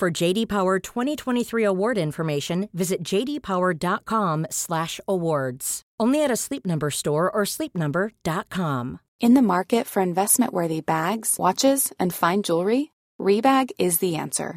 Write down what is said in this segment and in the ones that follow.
For JD Power 2023 award information, visit jdpower.com/awards. Only at a Sleep Number store or sleepnumber.com. In the market for investment-worthy bags, watches, and fine jewelry, Rebag is the answer.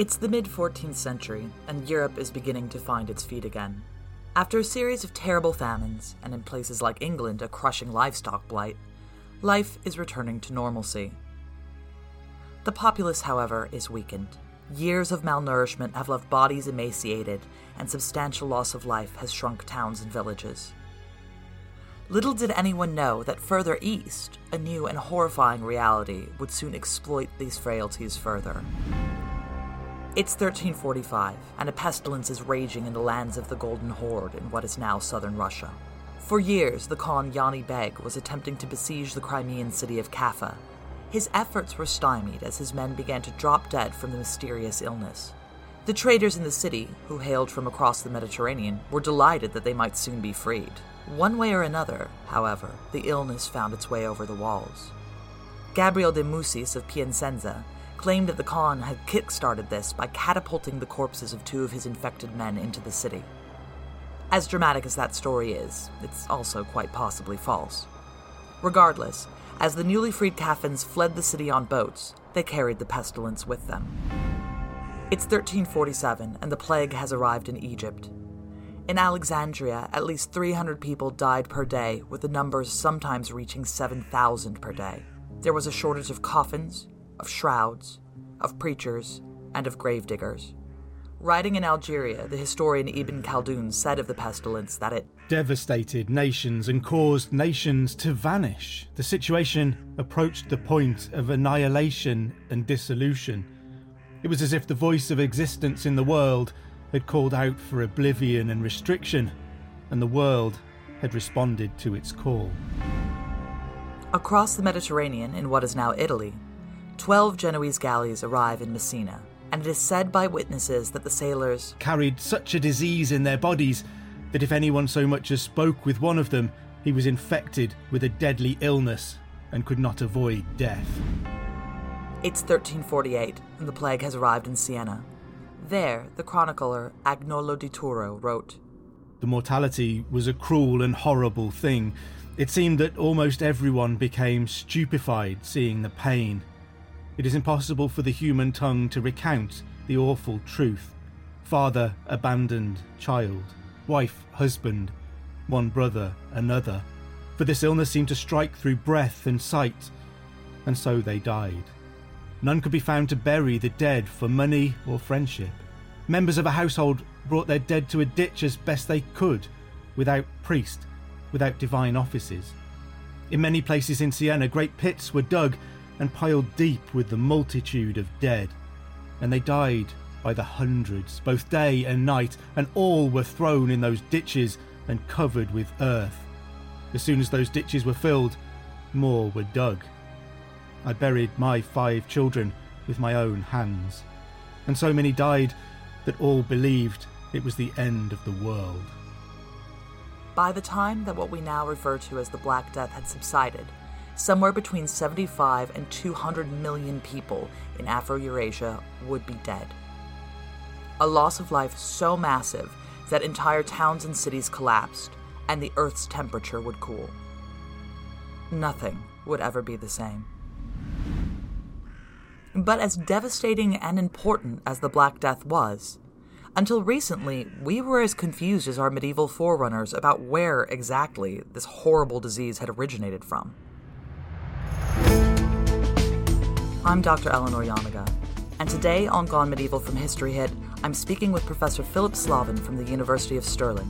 It's the mid 14th century, and Europe is beginning to find its feet again. After a series of terrible famines, and in places like England, a crushing livestock blight, life is returning to normalcy. The populace, however, is weakened. Years of malnourishment have left bodies emaciated, and substantial loss of life has shrunk towns and villages. Little did anyone know that further east, a new and horrifying reality would soon exploit these frailties further. It's 1345, and a pestilence is raging in the lands of the Golden Horde in what is now southern Russia. For years, the Khan Yani Beg was attempting to besiege the Crimean city of Kaffa. His efforts were stymied as his men began to drop dead from the mysterious illness. The traders in the city, who hailed from across the Mediterranean, were delighted that they might soon be freed. One way or another, however, the illness found its way over the walls. Gabriel de Musis of Piacenza claimed that the Khan had kick-started this by catapulting the corpses of two of his infected men into the city. As dramatic as that story is, it's also quite possibly false. Regardless, as the newly freed Caffins fled the city on boats, they carried the pestilence with them. It's 1347, and the plague has arrived in Egypt. In Alexandria, at least 300 people died per day, with the numbers sometimes reaching 7,000 per day. There was a shortage of coffins, of shrouds, of preachers, and of gravediggers. Writing in Algeria, the historian Ibn Khaldun said of the pestilence that it devastated nations and caused nations to vanish. The situation approached the point of annihilation and dissolution. It was as if the voice of existence in the world had called out for oblivion and restriction, and the world had responded to its call. Across the Mediterranean, in what is now Italy, 12 Genoese galleys arrive in Messina, and it is said by witnesses that the sailors carried such a disease in their bodies that if anyone so much as spoke with one of them, he was infected with a deadly illness and could not avoid death. It's 1348, and the plague has arrived in Siena. There, the chronicler Agnolo di Tura wrote The mortality was a cruel and horrible thing. It seemed that almost everyone became stupefied seeing the pain. It is impossible for the human tongue to recount the awful truth. Father abandoned child, wife husband, one brother another, for this illness seemed to strike through breath and sight, and so they died. None could be found to bury the dead for money or friendship. Members of a household brought their dead to a ditch as best they could, without priest, without divine offices. In many places in Siena, great pits were dug and piled deep with the multitude of dead, and they died by the hundreds, both day and night, and all were thrown in those ditches and covered with earth. As soon as those ditches were filled, more were dug. I buried my five children with my own hands, and so many died that all believed it was the end of the world. By the time that what we now refer to as the Black Death had subsided, somewhere between 75 and 200 million people in Afro Eurasia would be dead. A loss of life so massive that entire towns and cities collapsed and the Earth's temperature would cool. Nothing would ever be the same. But as devastating and important as the Black Death was, until recently, we were as confused as our medieval forerunners about where exactly this horrible disease had originated from. I'm Dr. Eleanor Janega, and today on Gone Medieval from History Hit, I'm speaking with Professor Philip Slavin from the University of Stirling.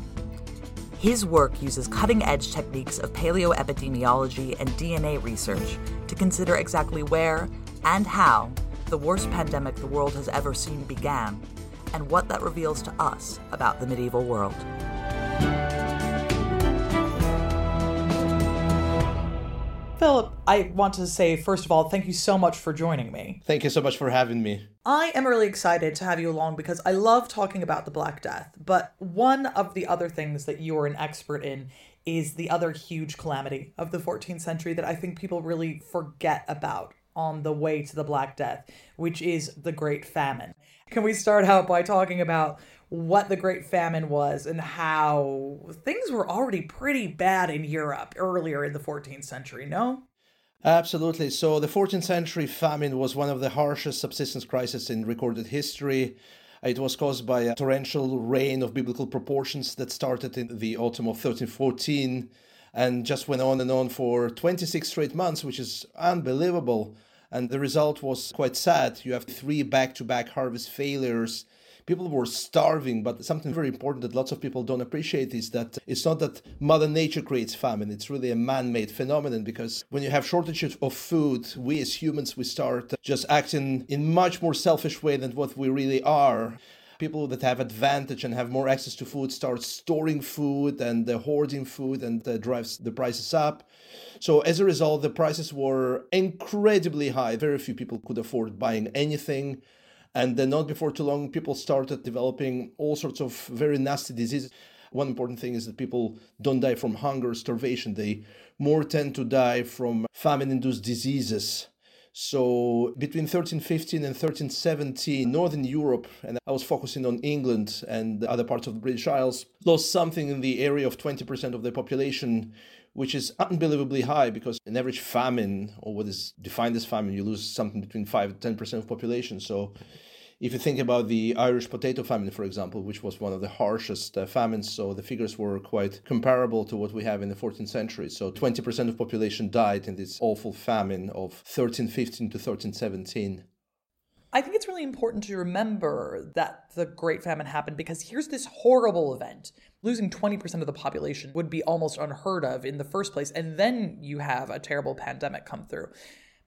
His work uses cutting edge techniques of paleoepidemiology and DNA research to consider exactly where and how the worst pandemic the world has ever seen began, and what that reveals to us about the medieval world. Philip, I want to say, first of all, thank you so much for joining me. Thank you so much for having me. I am really excited to have you along because I love talking about the Black Death. But one of the other things that you are an expert in is the other huge calamity of the 14th century that I think people really forget about on the way to the Black Death, which is the Great Famine. Can we start out by talking about what the Great Famine was and how things were already pretty bad in Europe earlier in the 14th century, no? Absolutely. So, the 14th century famine was one of the harshest subsistence crises in recorded history. It was caused by a torrential rain of biblical proportions that started in the autumn of 1314 and just went on and on for 26 straight months, which is unbelievable. And the result was quite sad. You have three back to back harvest failures people were starving. But something very important that lots of people don't appreciate is that it's not that Mother Nature creates famine, it's really a man made phenomenon because when you have shortages of food, we as humans, we start just acting in much more selfish way than what we really are. People that have advantage and have more access to food start storing food and uh, hoarding food and uh, drives the prices up. So as a result the prices were incredibly high. Very few people could afford buying anything and then, not before too long, people started developing all sorts of very nasty diseases. One important thing is that people don't die from hunger, starvation. They more tend to die from famine induced diseases. So between 1315 and 1317, Northern Europe, and I was focusing on England and other parts of the British Isles, lost something in the area of 20% of their population which is unbelievably high because an average famine, or what is defined as famine, you lose something between 5 to 10% of population. So if you think about the Irish potato famine, for example, which was one of the harshest uh, famines, so the figures were quite comparable to what we have in the 14th century. So 20% of population died in this awful famine of 1315 to 1317. I think it's really important to remember that the Great Famine happened because here's this horrible event. Losing 20% of the population would be almost unheard of in the first place, and then you have a terrible pandemic come through.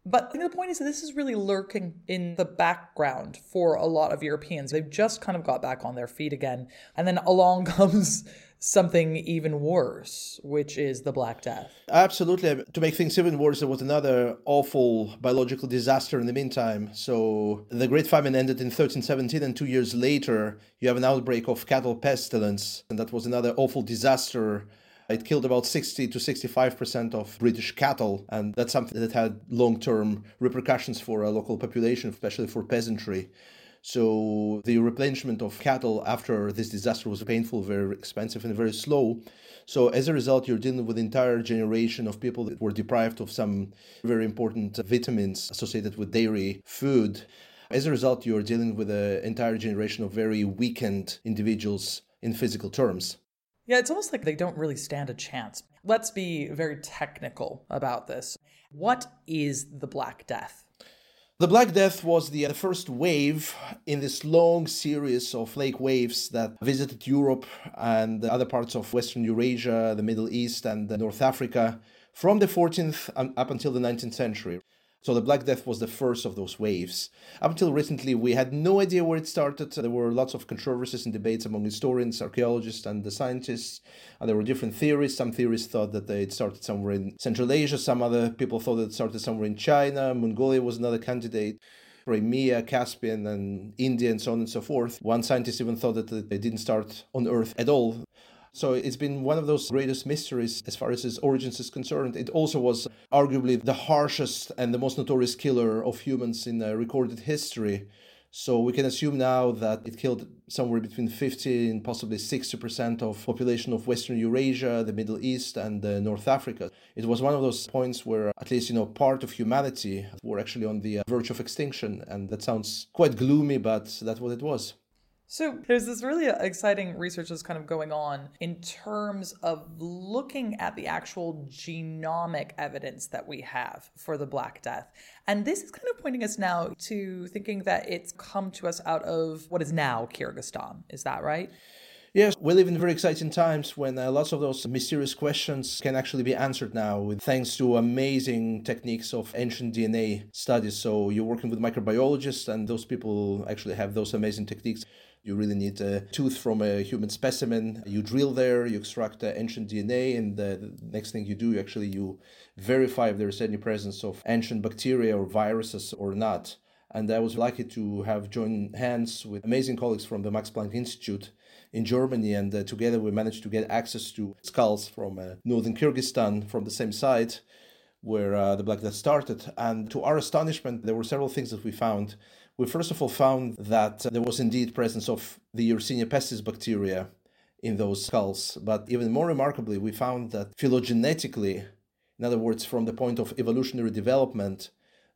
But the point is that this is really lurking in the background for a lot of Europeans. They've just kind of got back on their feet again. And then along comes something even worse, which is the Black Death. Absolutely. To make things even worse, there was another awful biological disaster in the meantime. So the Great Famine ended in 1317, and two years later, you have an outbreak of cattle pestilence, and that was another awful disaster. It killed about 60 to 65% of British cattle, and that's something that had long term repercussions for a local population, especially for peasantry. So the replenishment of cattle after this disaster was painful, very expensive, and very slow. So as a result, you're dealing with an entire generation of people that were deprived of some very important vitamins associated with dairy food. As a result, you're dealing with an entire generation of very weakened individuals in physical terms. Yeah, it's almost like they don't really stand a chance. Let's be very technical about this. What is the Black Death? The Black Death was the, uh, the first wave in this long series of plague waves that visited Europe and other parts of Western Eurasia, the Middle East, and uh, North Africa from the 14th um, up until the 19th century. So the Black Death was the first of those waves. Up until recently, we had no idea where it started. There were lots of controversies and debates among historians, archaeologists, and the scientists. And there were different theories. Some theorists thought that it started somewhere in Central Asia. Some other people thought that it started somewhere in China. Mongolia was another candidate. Crimea, Caspian, and India, and so on and so forth. One scientist even thought that it didn't start on Earth at all. So it's been one of those greatest mysteries as far as its origins is concerned. It also was arguably the harshest and the most notorious killer of humans in uh, recorded history. So we can assume now that it killed somewhere between 50 and possibly 60% of population of Western Eurasia, the Middle East, and uh, North Africa. It was one of those points where at least, you know, part of humanity were actually on the uh, verge of extinction. And that sounds quite gloomy, but that's what it was. So there's this really exciting research that's kind of going on in terms of looking at the actual genomic evidence that we have for the Black Death. And this is kind of pointing us now to thinking that it's come to us out of what is now Kyrgyzstan. Is that right? Yes, we live in very exciting times when uh, lots of those mysterious questions can actually be answered now with thanks to amazing techniques of ancient DNA studies. So you're working with microbiologists and those people actually have those amazing techniques. You really need a tooth from a human specimen. You drill there, you extract ancient DNA, and the next thing you do, you actually you verify if there is any presence of ancient bacteria or viruses or not. And I was lucky to have joined hands with amazing colleagues from the Max Planck Institute in Germany, and uh, together we managed to get access to skulls from uh, northern Kyrgyzstan from the same site where uh, the Black Death started. And to our astonishment, there were several things that we found we first of all found that there was indeed presence of the Yersinia pestis bacteria in those skulls. But even more remarkably, we found that phylogenetically, in other words, from the point of evolutionary development,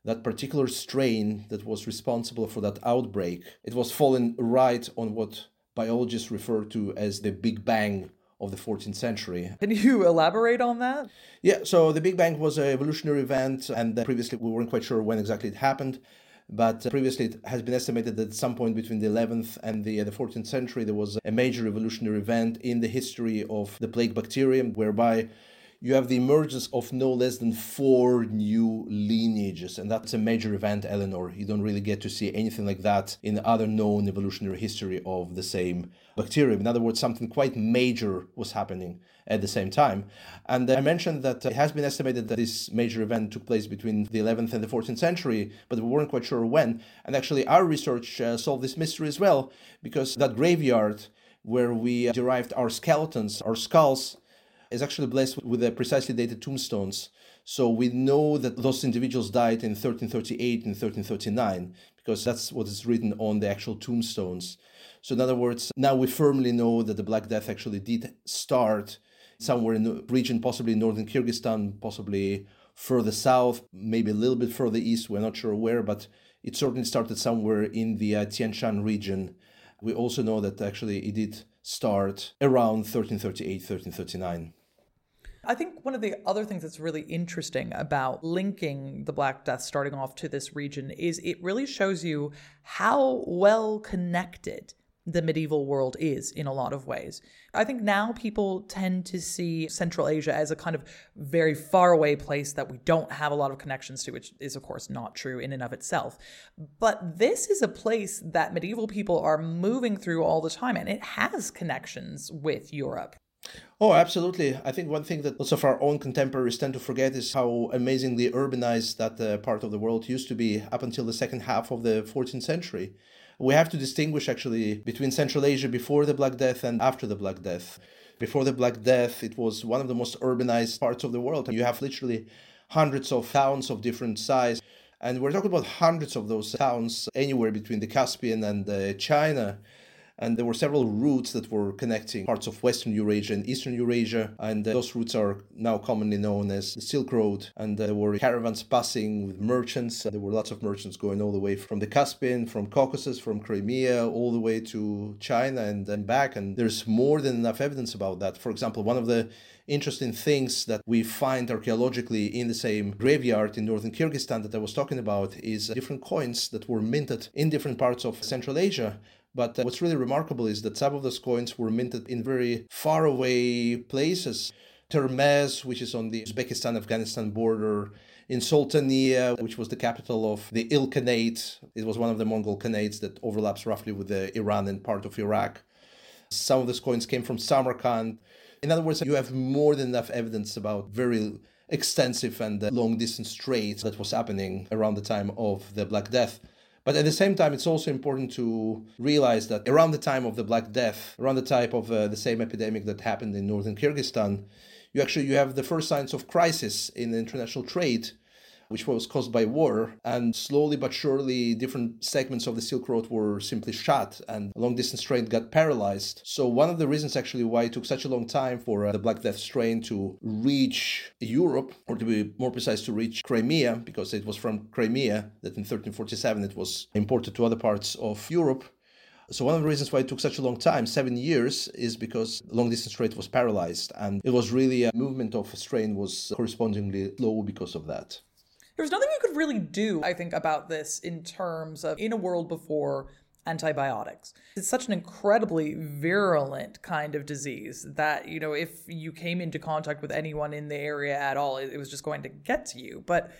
that particular strain that was responsible for that outbreak, it was falling right on what biologists refer to as the Big Bang of the 14th century. Can you elaborate on that? Yeah, so the Big Bang was an evolutionary event, and uh, previously we weren't quite sure when exactly it happened but previously it has been estimated that at some point between the 11th and the, uh, the 14th century there was a major revolutionary event in the history of the plague bacterium whereby you have the emergence of no less than four new lineages. And that's a major event, Eleanor. You don't really get to see anything like that in other known evolutionary history of the same bacterium. In other words, something quite major was happening at the same time. And I mentioned that it has been estimated that this major event took place between the 11th and the 14th century, but we weren't quite sure when. And actually, our research uh, solved this mystery as well, because that graveyard where we derived our skeletons, our skulls, is actually blessed with the precisely dated tombstones. So we know that those individuals died in 1338 and 1339 because that's what is written on the actual tombstones. So in other words, now we firmly know that the Black Death actually did start somewhere in the region, possibly northern Kyrgyzstan, possibly further south, maybe a little bit further east. We're not sure where, but it certainly started somewhere in the uh, Tian Shan region. We also know that actually it did start around 1338, 1339. I think one of the other things that's really interesting about linking the Black Death starting off to this region is it really shows you how well connected the medieval world is in a lot of ways. I think now people tend to see Central Asia as a kind of very far away place that we don't have a lot of connections to, which is, of course, not true in and of itself. But this is a place that medieval people are moving through all the time, and it has connections with Europe. Oh, absolutely. I think one thing that lots of our own contemporaries tend to forget is how amazingly urbanized that uh, part of the world used to be up until the second half of the 14th century. We have to distinguish actually between Central Asia before the Black Death and after the Black Death. Before the Black Death, it was one of the most urbanized parts of the world. You have literally hundreds of towns of different size. And we're talking about hundreds of those towns anywhere between the Caspian and uh, China and there were several routes that were connecting parts of Western Eurasia and Eastern Eurasia, and uh, those routes are now commonly known as the Silk Road. And there were caravans passing with merchants. There were lots of merchants going all the way from the Caspian, from Caucasus, from Crimea, all the way to China and then back. And there's more than enough evidence about that. For example, one of the interesting things that we find archaeologically in the same graveyard in northern Kyrgyzstan that I was talking about is different coins that were minted in different parts of Central Asia but uh, what's really remarkable is that some of those coins were minted in very far away places. Termez, which is on the Uzbekistan Afghanistan border, in Sultania, which was the capital of the Ilkhanate. It was one of the Mongol Khanates that overlaps roughly with the Iran and part of Iraq. Some of those coins came from Samarkand. In other words, you have more than enough evidence about very extensive and uh, long distance trade that was happening around the time of the Black Death. But at the same time, it's also important to realize that around the time of the Black Death, around the type of uh, the same epidemic that happened in northern Kyrgyzstan, you actually you have the first signs of crisis in international trade. Which was caused by war. And slowly but surely, different segments of the Silk Road were simply shut, and long distance trade got paralyzed. So, one of the reasons actually why it took such a long time for uh, the Black Death strain to reach Europe, or to be more precise, to reach Crimea, because it was from Crimea that in 1347 it was imported to other parts of Europe. So one of the reasons why it took such a long time, seven years, is because long distance trade was paralyzed, and it was really a movement of strain was correspondingly low because of that. There's nothing you could really do, I think, about this in terms of in a world before antibiotics. It's such an incredibly virulent kind of disease that, you know, if you came into contact with anyone in the area at all, it, was just going to get to you. But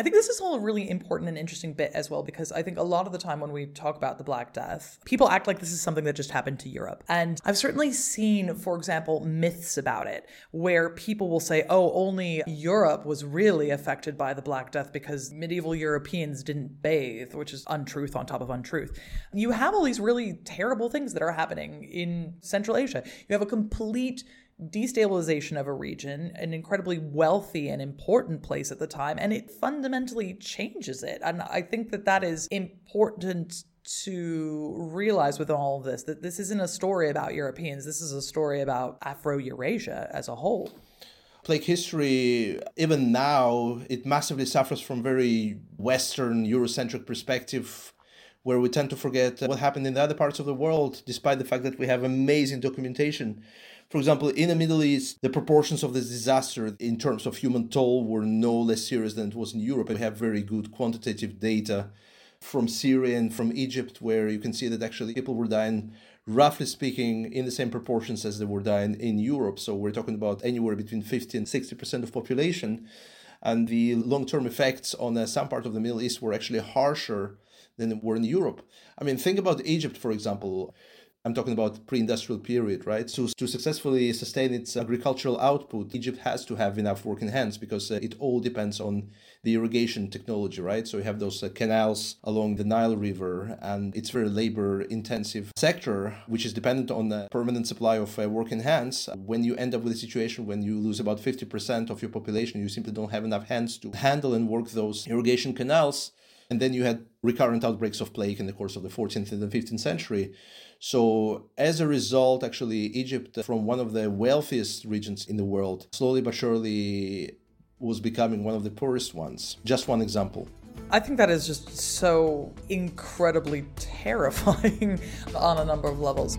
I think this is all a really important and interesting bit as well because I think a lot of the time when we talk about the Black Death, people act like this is something that just happened to Europe. And I've certainly seen, for example, myths about it where people will say, oh, only Europe was really affected by the Black Death because medieval Europeans didn't bathe, which is untruth on top of untruth. You have all these really terrible things that are happening in Central Asia. You have a complete destabilization of a region, an incredibly wealthy and important place at the time, and it fundamentally changes it. And I think that that is important to realize with all of this that this isn't a story about Europeans, this is a story about Afro Eurasia as a whole. Plague history, even now, it massively suffers from very Western Eurocentric perspective where we tend to forget what happened in the other parts of the world, despite the fact that we have amazing documentation. For example, in the Middle East, the proportions of this disaster in terms of human toll were no less serious than it was in Europe. We have very good quantitative data from Syria and from Egypt, where you can see that actually people were dying, roughly speaking, in the same proportions as they were dying in Europe. So we're talking about anywhere between 50 and 60% of population. And the long term effects on uh, some part of the Middle East were actually harsher than were in Europe. I mean, think about Egypt, for example. I'm talking about pre-industrial period, right? So to successfully sustain its agricultural output, Egypt has to have enough working hands because uh, it all depends on the irrigation technology, right? So you have those uh, canals along the Nile River, and it's very labor-intensive sector, which is dependent on the permanent supply of uh, working hands. When you end up with a situation when you lose about 50% of your population, you simply don't have enough hands to handle and work those irrigation canals. And then you had recurrent outbreaks of plague in the course of the 14th and the 15th century. So, as a result, actually, Egypt, uh, from one of the wealthiest regions in the world, slowly but surely was becoming one of the poorest ones. Just one example. I think that is just so incredibly terrifying on a number of levels.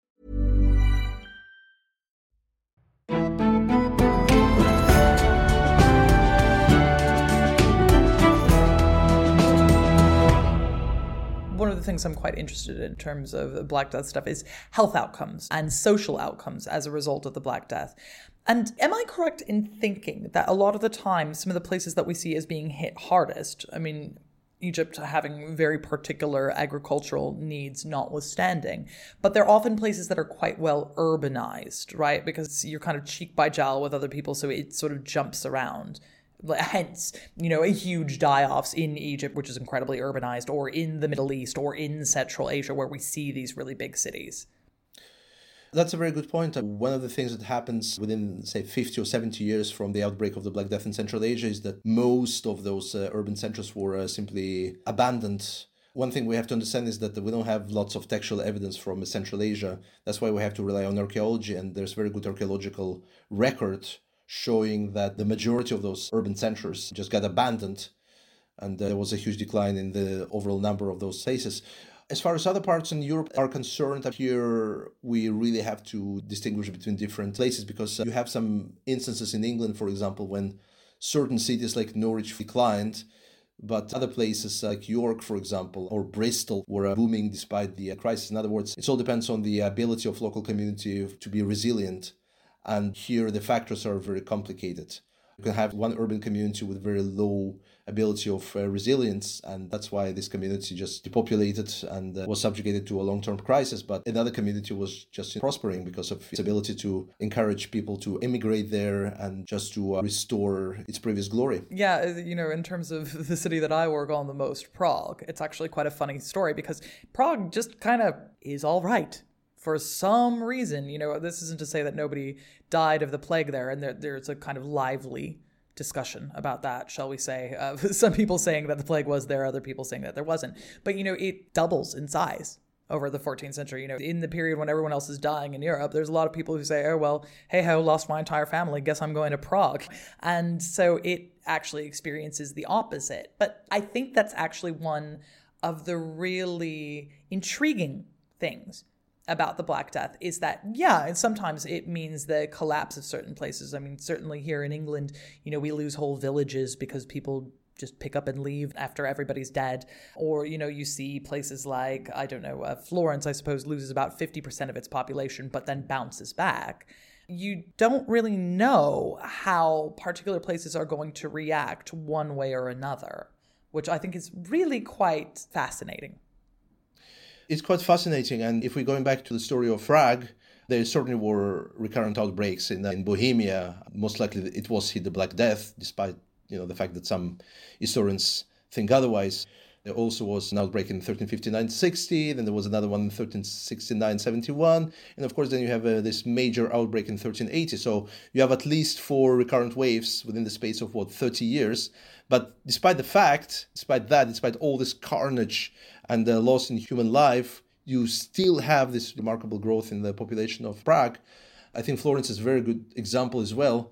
one of the things I'm quite interested in, in terms of Black Death stuff is health outcomes and social outcomes as a result of the Black Death. And am I correct in thinking that a lot of the time, some of the places that we see as being hit hardest, I mean, Egypt having very particular agricultural needs notwithstanding. But they're often places that are quite well urbanized, right? Because you're kind of cheek by jowl with other people, so it sort of jumps around. Hence, you know, a huge die offs in Egypt, which is incredibly urbanized, or in the Middle East, or in Central Asia, where we see these really big cities. That's a very good point. One of the things that happens within, say, 50 or 70 years from the outbreak of the Black Death in Central Asia is that most of those uh, urban centers were uh, simply abandoned. One thing we have to understand is that we don't have lots of textual evidence from Central Asia. That's why we have to rely on archaeology, and there's very good archaeological record showing that the majority of those urban centers just got abandoned and there was a huge decline in the overall number of those places. As far as other parts in Europe are concerned, here we really have to distinguish between different places because uh, you have some instances in England, for example, when certain cities like Norwich declined, but other places like York, for example, or Bristol were uh, booming despite the uh, crisis. In other words, it all depends on the ability of local community to be resilient. And here the factors are very complicated. You can have one urban community with very low ability of uh, resilience, and that's why this community just depopulated and uh, was subjugated to a long-term crisis. But another community was just prospering because of its ability to encourage people to immigrate there and just to uh, restore its previous glory. Yeah, uh, you know, in terms of the city that I work on the most, Prague, it's actually quite a funny story because Prague just kind of is all right for some reason, you know, this isn't to say that nobody died of the plague there, and there, there's a kind of lively discussion about that, shall we say. Uh, some people saying that the plague was there, other people saying that there wasn't. But, you know, it doubles in size over the 14th century. You know, in the period when everyone else is dying in Europe, there's a lot of people who say, oh, well, hey ho, lost my entire family. Guess I'm going to Prague. And so it actually experiences the opposite. But I think that's actually one of the really intriguing things about the Black Death is that, yeah, and sometimes it means the collapse of certain places. I mean, certainly here in England, you know, we lose whole villages because people just pick up and leave after everybody's dead. Or, you know, you see places like, I don't know, uh, Florence, I suppose, loses about 50% of its population, but then bounces back. You don't really know how particular places are going to react one way or another, which I think is really quite fascinating it's quite fascinating. And if we're going back to the story of Prague, there certainly were recurrent outbreaks in, uh, in Bohemia. Most likely, it was the Black Death, despite you know the fact that some historians think otherwise. There also was an outbreak in 1359-60, then there was another one in 1369-71, and of course then you have uh, this major outbreak in 1380. So you have at least four recurrent waves within the space of what 30 years. But despite the fact, despite that, despite all this carnage and the loss in human life, you still have this remarkable growth in the population of Prague. I think Florence is a very good example as well.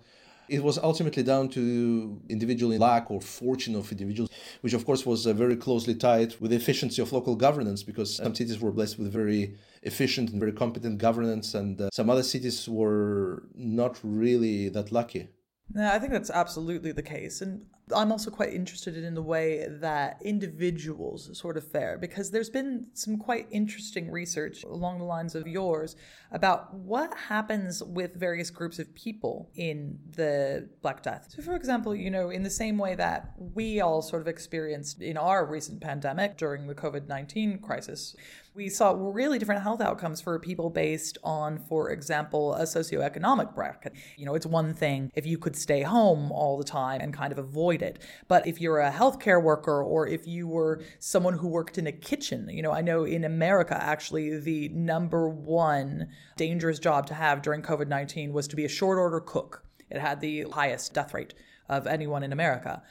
It was ultimately down to individual lack or fortune of individuals, which of course was uh, very closely tied with the efficiency of local governance because some cities were blessed with very efficient and very competent governance, and uh, some other cities were not really that lucky. Yeah, I think that's absolutely the case. And I'm also quite interested in the way that individuals sort of fare because there's been some quite interesting research along the lines of yours about what happens with various groups of people in the Black Death. So, for example, you know, in the same way that we all sort of experienced in our recent pandemic during the COVID 19 crisis, we saw really different health outcomes for people based on, for example, a socioeconomic bracket. You know, it's one thing if you could stay home all the time and kind of avoid it. But if you're a healthcare worker or if you were someone who worked in a kitchen, you know, I know in America, actually, the number one dangerous job to have during COVID 19 was to be a short order cook. It had the highest death rate of anyone in America.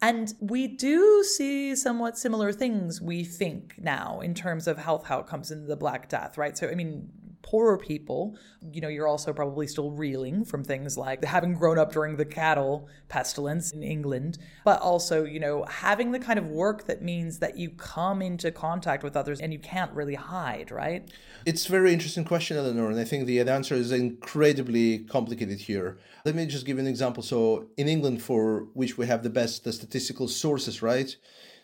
And we do see somewhat similar things, we think now, in terms of health outcomes in the Black Death, right? So, I mean, poorer people, you know, you're also probably still reeling from things like having grown up during the cattle pestilence in England, but also, you know, having the kind of work that means that you come into contact with others and you can't really hide, right? It's a very interesting question, Eleanor, and I think the answer is incredibly complicated here. Let me just give an example. So, in England, for which we have the best statistical sources, right?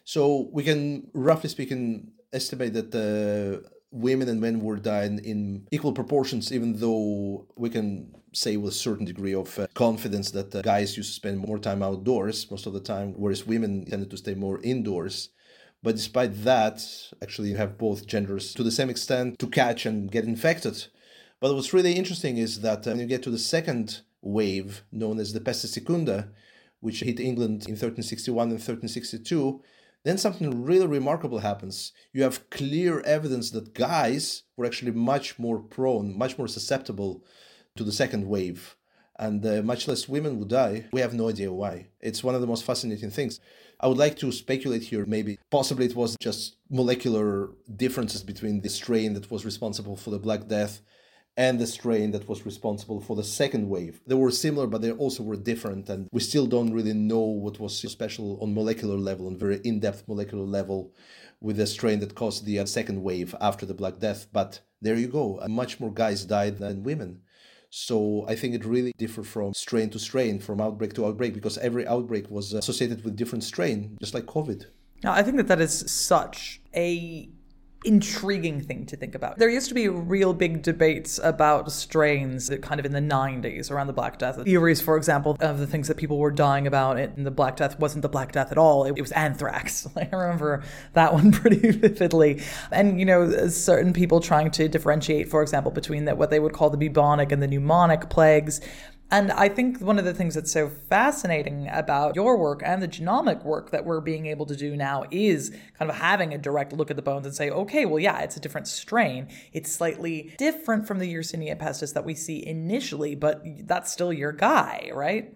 So, we can roughly speaking estimate that uh, women and men were dying in equal proportions, even though we can say with a certain degree of uh, confidence that uh, guys used to spend more time outdoors most of the time, whereas women tended to stay more indoors. But despite that, actually, you have both genders to the same extent to catch and get infected. But what's really interesting is that uh, when you get to the second wave, known as the Pestis Secunda, which hit England in 1361 and 1362, then something really remarkable happens. You have clear evidence that guys were actually much more prone, much more susceptible to the second wave, and uh, much less women would die. We have no idea why. It's one of the most fascinating things. I would like to speculate here. Maybe, possibly, it was just molecular differences between the strain that was responsible for the Black Death and the strain that was responsible for the second wave. They were similar, but they also were different, and we still don't really know what was special on molecular level, on very in-depth molecular level, with the strain that caused the uh, second wave after the Black Death. But there you go, much more guys died than women. So I think it really differed from strain to strain, from outbreak to outbreak, because every outbreak was associated with different strain, just like COVID. Now, I think that that is such a intriguing thing to think about. There used to be real big debates about strains kind of in the 90s around the Black Death. Theories, for example, of the things that people were dying about in the Black Death wasn't the Black Death at all. It, it was anthrax. I remember that one pretty vividly. And, you know, certain people trying to differentiate, for example, between that what they would call the bubonic and the pneumonic plagues. And I think one of the things that's so fascinating about your work and the genomic work that we're being able to do now is kind of having a direct look at the bones and say, okay, well, yeah, it's a different strain. It's slightly different from the Yersinia pestis that we see initially, but that's still your guy, right?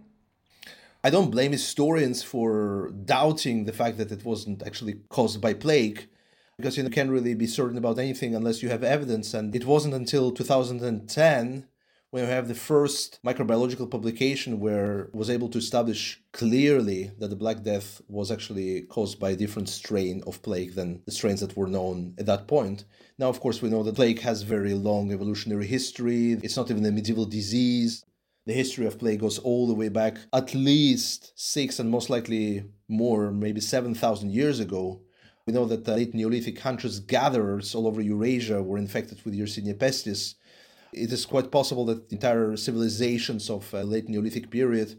I don't blame historians for doubting the fact that it wasn't actually caused by plague because you can't really be certain about anything unless you have evidence. And it wasn't until 2010 when we have the first microbiological publication where was able to establish clearly that the Black Death was actually caused by a different strain of plague than the strains that were known at that point. Now, of course, we know that plague has very long evolutionary history. It's not even a medieval disease. The history of plague goes all the way back at least six and most likely more, maybe 7,000 years ago. We know that the late Neolithic hunters gatherers all over Eurasia were infected with Yersinia pestis it is quite possible that entire civilizations of uh, late Neolithic period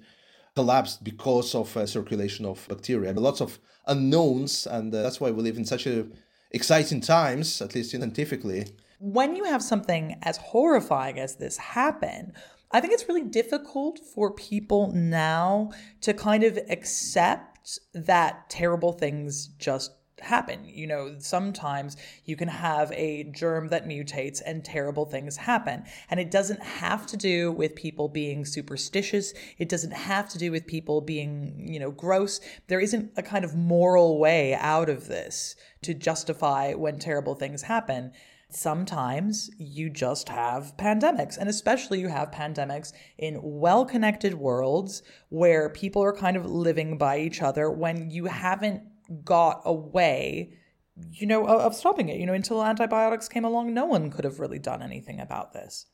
collapsed because of uh, circulation of bacteria. Lots of unknowns, and uh, that's why we live in such a exciting times, at least scientifically. When you have something as horrifying as this happen, I think it's really difficult for people now to kind of accept that terrible things just happen. You know, sometimes you can have a germ that mutates and terrible things happen. And it doesn't have to do with people being superstitious. It doesn't have to do with people being, you know, gross. There isn't a kind of moral way out of this to justify when terrible things happen. Sometimes you just have pandemics, and especially you have pandemics in well connected worlds where people are kind of living by each other when you haven't got a way you know of stopping it you know until antibiotics came along no one could have really done anything about this.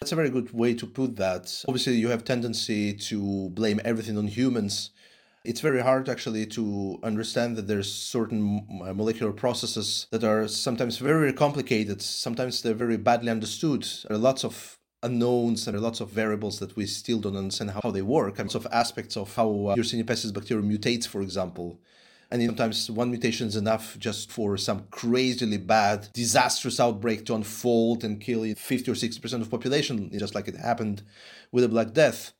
That's a very good way to put that. Obviously you have tendency to blame everything on humans. It's very hard actually to understand that there's certain molecular processes that are sometimes very complicated. Sometimes they're very badly understood. There are lots of unknowns and lots of variables that we still don't understand how they work and lots of aspects of how uh, pestis bacteria mutates for example and sometimes one mutation is enough just for some crazily bad, disastrous outbreak to unfold and kill 50 or 60% of population, just like it happened with the Black Death.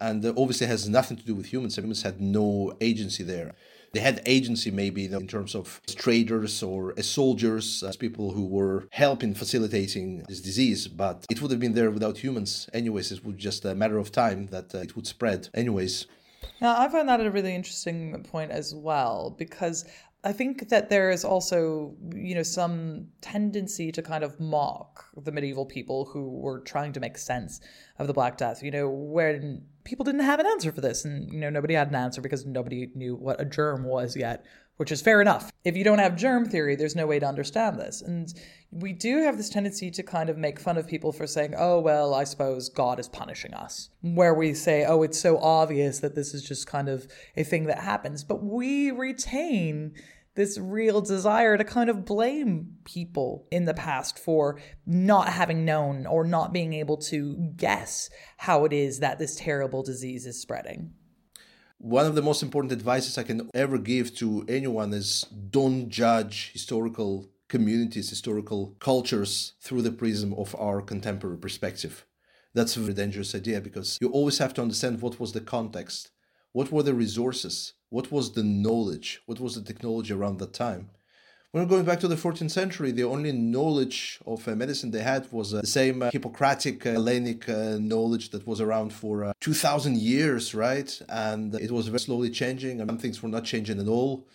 And obviously has nothing to do with humans. Humans had no agency there. They had agency maybe in terms of traders or as soldiers, as people who were helping facilitating this disease, but it would have been there without humans. Anyways, it would just a matter of time that uh, it would spread. Anyways, now, I find that a really interesting point as well because I think that there is also, you know, some tendency to kind of mock the medieval people who were trying to make sense of the Black Death. You know, when people didn't have an answer for this, and you know, nobody had an answer because nobody knew what a germ was yet which is fair enough. If you don't have germ theory, there's no way to understand this. And we do have this tendency to kind of make fun of people for saying, oh, well, I suppose God is punishing us. Where we say, oh, it's so obvious that this is just kind of a thing that happens. But we retain this real desire to kind of blame people in the past for not having known or not being able to guess how it is that this terrible disease is spreading. One of the most important advices I can ever give to anyone is don't judge historical communities, historical cultures through the prism of our contemporary perspective. That's a very dangerous idea because you always have to understand what was the context, what were the resources, what was the knowledge, what was the technology around that time. When we're going back to the 14th century, the only knowledge of uh, medicine they had was uh, the same uh, Hippocratic Hellenic knowledge that was around for uh, 2000 years, right? And it was very slowly changing, and things were not changing at all.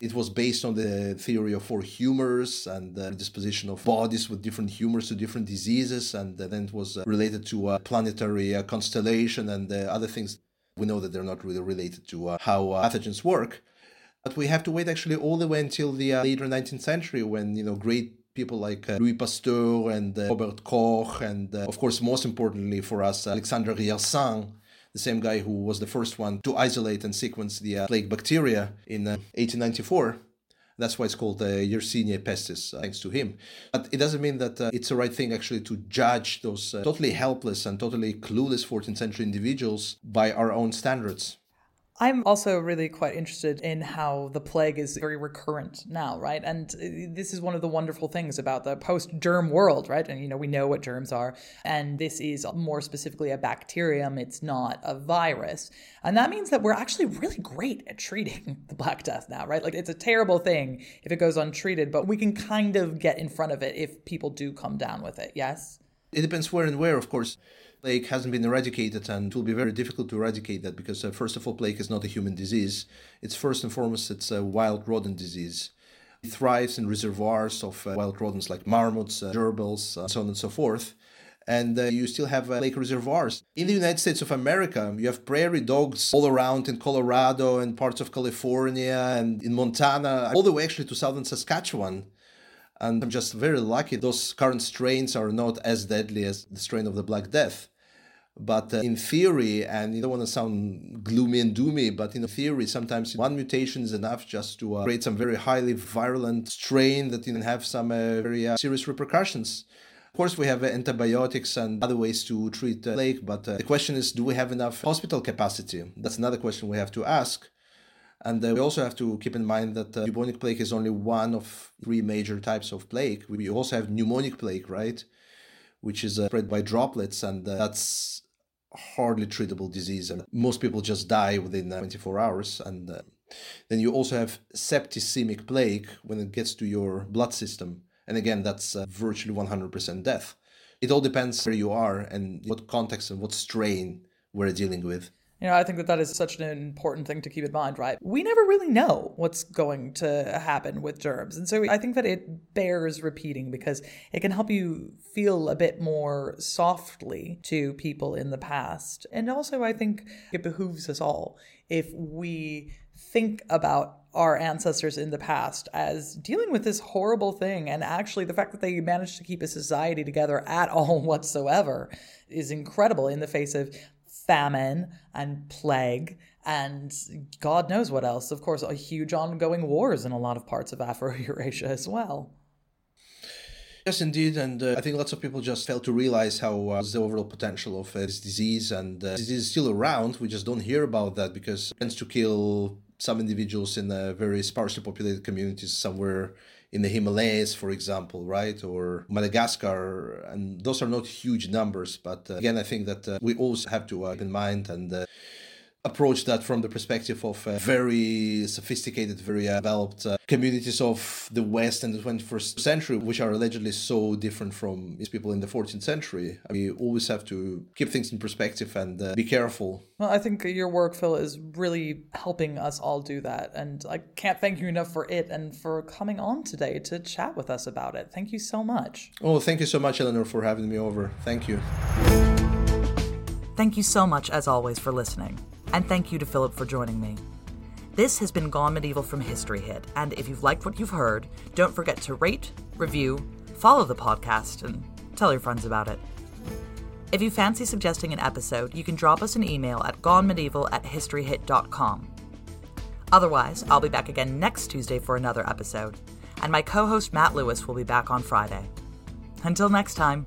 It was based on the theory of four humors and the disposition of bodies with different humors to different diseases. And then it was uh, related to a planetary uh, constellation and uh, other things. We know that they're not really related to uh, how uh, pathogens work. But we have to wait actually all the way until the uh, later 19th century when, you know, great people like Louis Pasteur and Robert Koch, and of course, most importantly for us, Alexandre Yersin the same guy who was the first one to isolate and sequence the uh, plague bacteria in uh, 1894. That's why it's called uh, Yersinia pestis, uh, thanks to him. But it doesn't mean that uh, it's the right thing actually to judge those uh, totally helpless and totally clueless 14th century individuals by our own standards. I'm also really quite interested in how the plague is very recurrent now, right? And uh, this is one of the wonderful things about the post germ world, right? And, you know, we know what germs are. And this is more specifically a bacterium, it's not a virus. And that means that we're actually really great at treating the Black Death now, right? Like, it's a terrible thing if it goes untreated, but we can kind of get in front of it if people do come down with it, yes? It depends where and where, of course plague hasn't been eradicated, and it will be very difficult to eradicate that because, uh, first of all, plague is not a human disease. It's first and foremost it's a wild rodent disease. It thrives in reservoirs of uh, wild rodents like marmots, uh, gerbils, uh, so on and so forth. And uh, you still have uh, lake reservoirs. In the United States of America, you have prairie dogs all around in Colorado and parts of California and in Montana, all the way actually to southern Saskatchewan and I'm just very lucky those current strains are not as deadly as the strain of the Black Death. But uh, in theory, and you don't want to sound gloomy and doomy, but in theory, sometimes one mutation is enough just to uh, create some very highly virulent strain that can have some uh, very uh, serious repercussions. Of course, we have uh, antibiotics and other ways to treat the plague, but the question is do we have enough hospital capacity? That's another question we have to ask. And uh, we also have to keep in mind that uh, bubonic plague is only one of three major types of plague. We also have pneumonic plague, right? Which is uh, spread by droplets, and uh, that's hardly treatable disease. And most people just die within uh, 24 hours. And uh, then you also have septicemic plague when it gets to your blood system. And again, that's virtually 100% death. It all depends where you are and what context and what strain we're dealing with. You know, I think that that is such an important thing to keep in mind, right? We never really know what's going to happen with germs. And so I think that it bears repeating because it can help you feel a bit more softly to people in the past. And also, I think it behooves us all if we think about our ancestors in the past as dealing with this horrible thing. And actually, the fact that they managed to keep a society together at all whatsoever is incredible in the face of famine and plague and God knows what else. Of course, a huge ongoing wars in a lot of parts of Afro Eurasia as well. Yes, indeed, and uh, I think lots of people just fail to realize how uh, the overall potential of uh, this disease, and uh, disease is still around. We just don't hear about that because it tends to kill some individuals in uh, very sparsely populated communities somewhere in the Himalayas, for example, right, or Madagascar, and those are not huge numbers. But uh, again, I think that uh, we always have to uh, keep in mind and uh, approach that from the perspective of uh, very sophisticated, very uh, developed uh, communities of the West and the 21st century, which are allegedly so different from these people in the 14th century. We always have to keep things in perspective and uh, be careful. Well, I think your work, Phil, is really helping us all do that. And I can't thank you enough for it and for coming on today to chat with us about it. Thank you so much. Oh, thank you so much, Eleanor, for having me over. Thank you. Thank you so much, as always, for listening and thank you to Philip for joining me. This has been Gone Medieval from History Hit, and if you've liked what you've heard, don't forget to rate, review, follow the podcast, and tell your friends about it. If you fancy suggesting an episode, you can drop us an email at gonemedieval at historyhit.com. Otherwise, I'll be back again next Tuesday for another episode, and my co host Matt Lewis will be back on Friday. Until next time.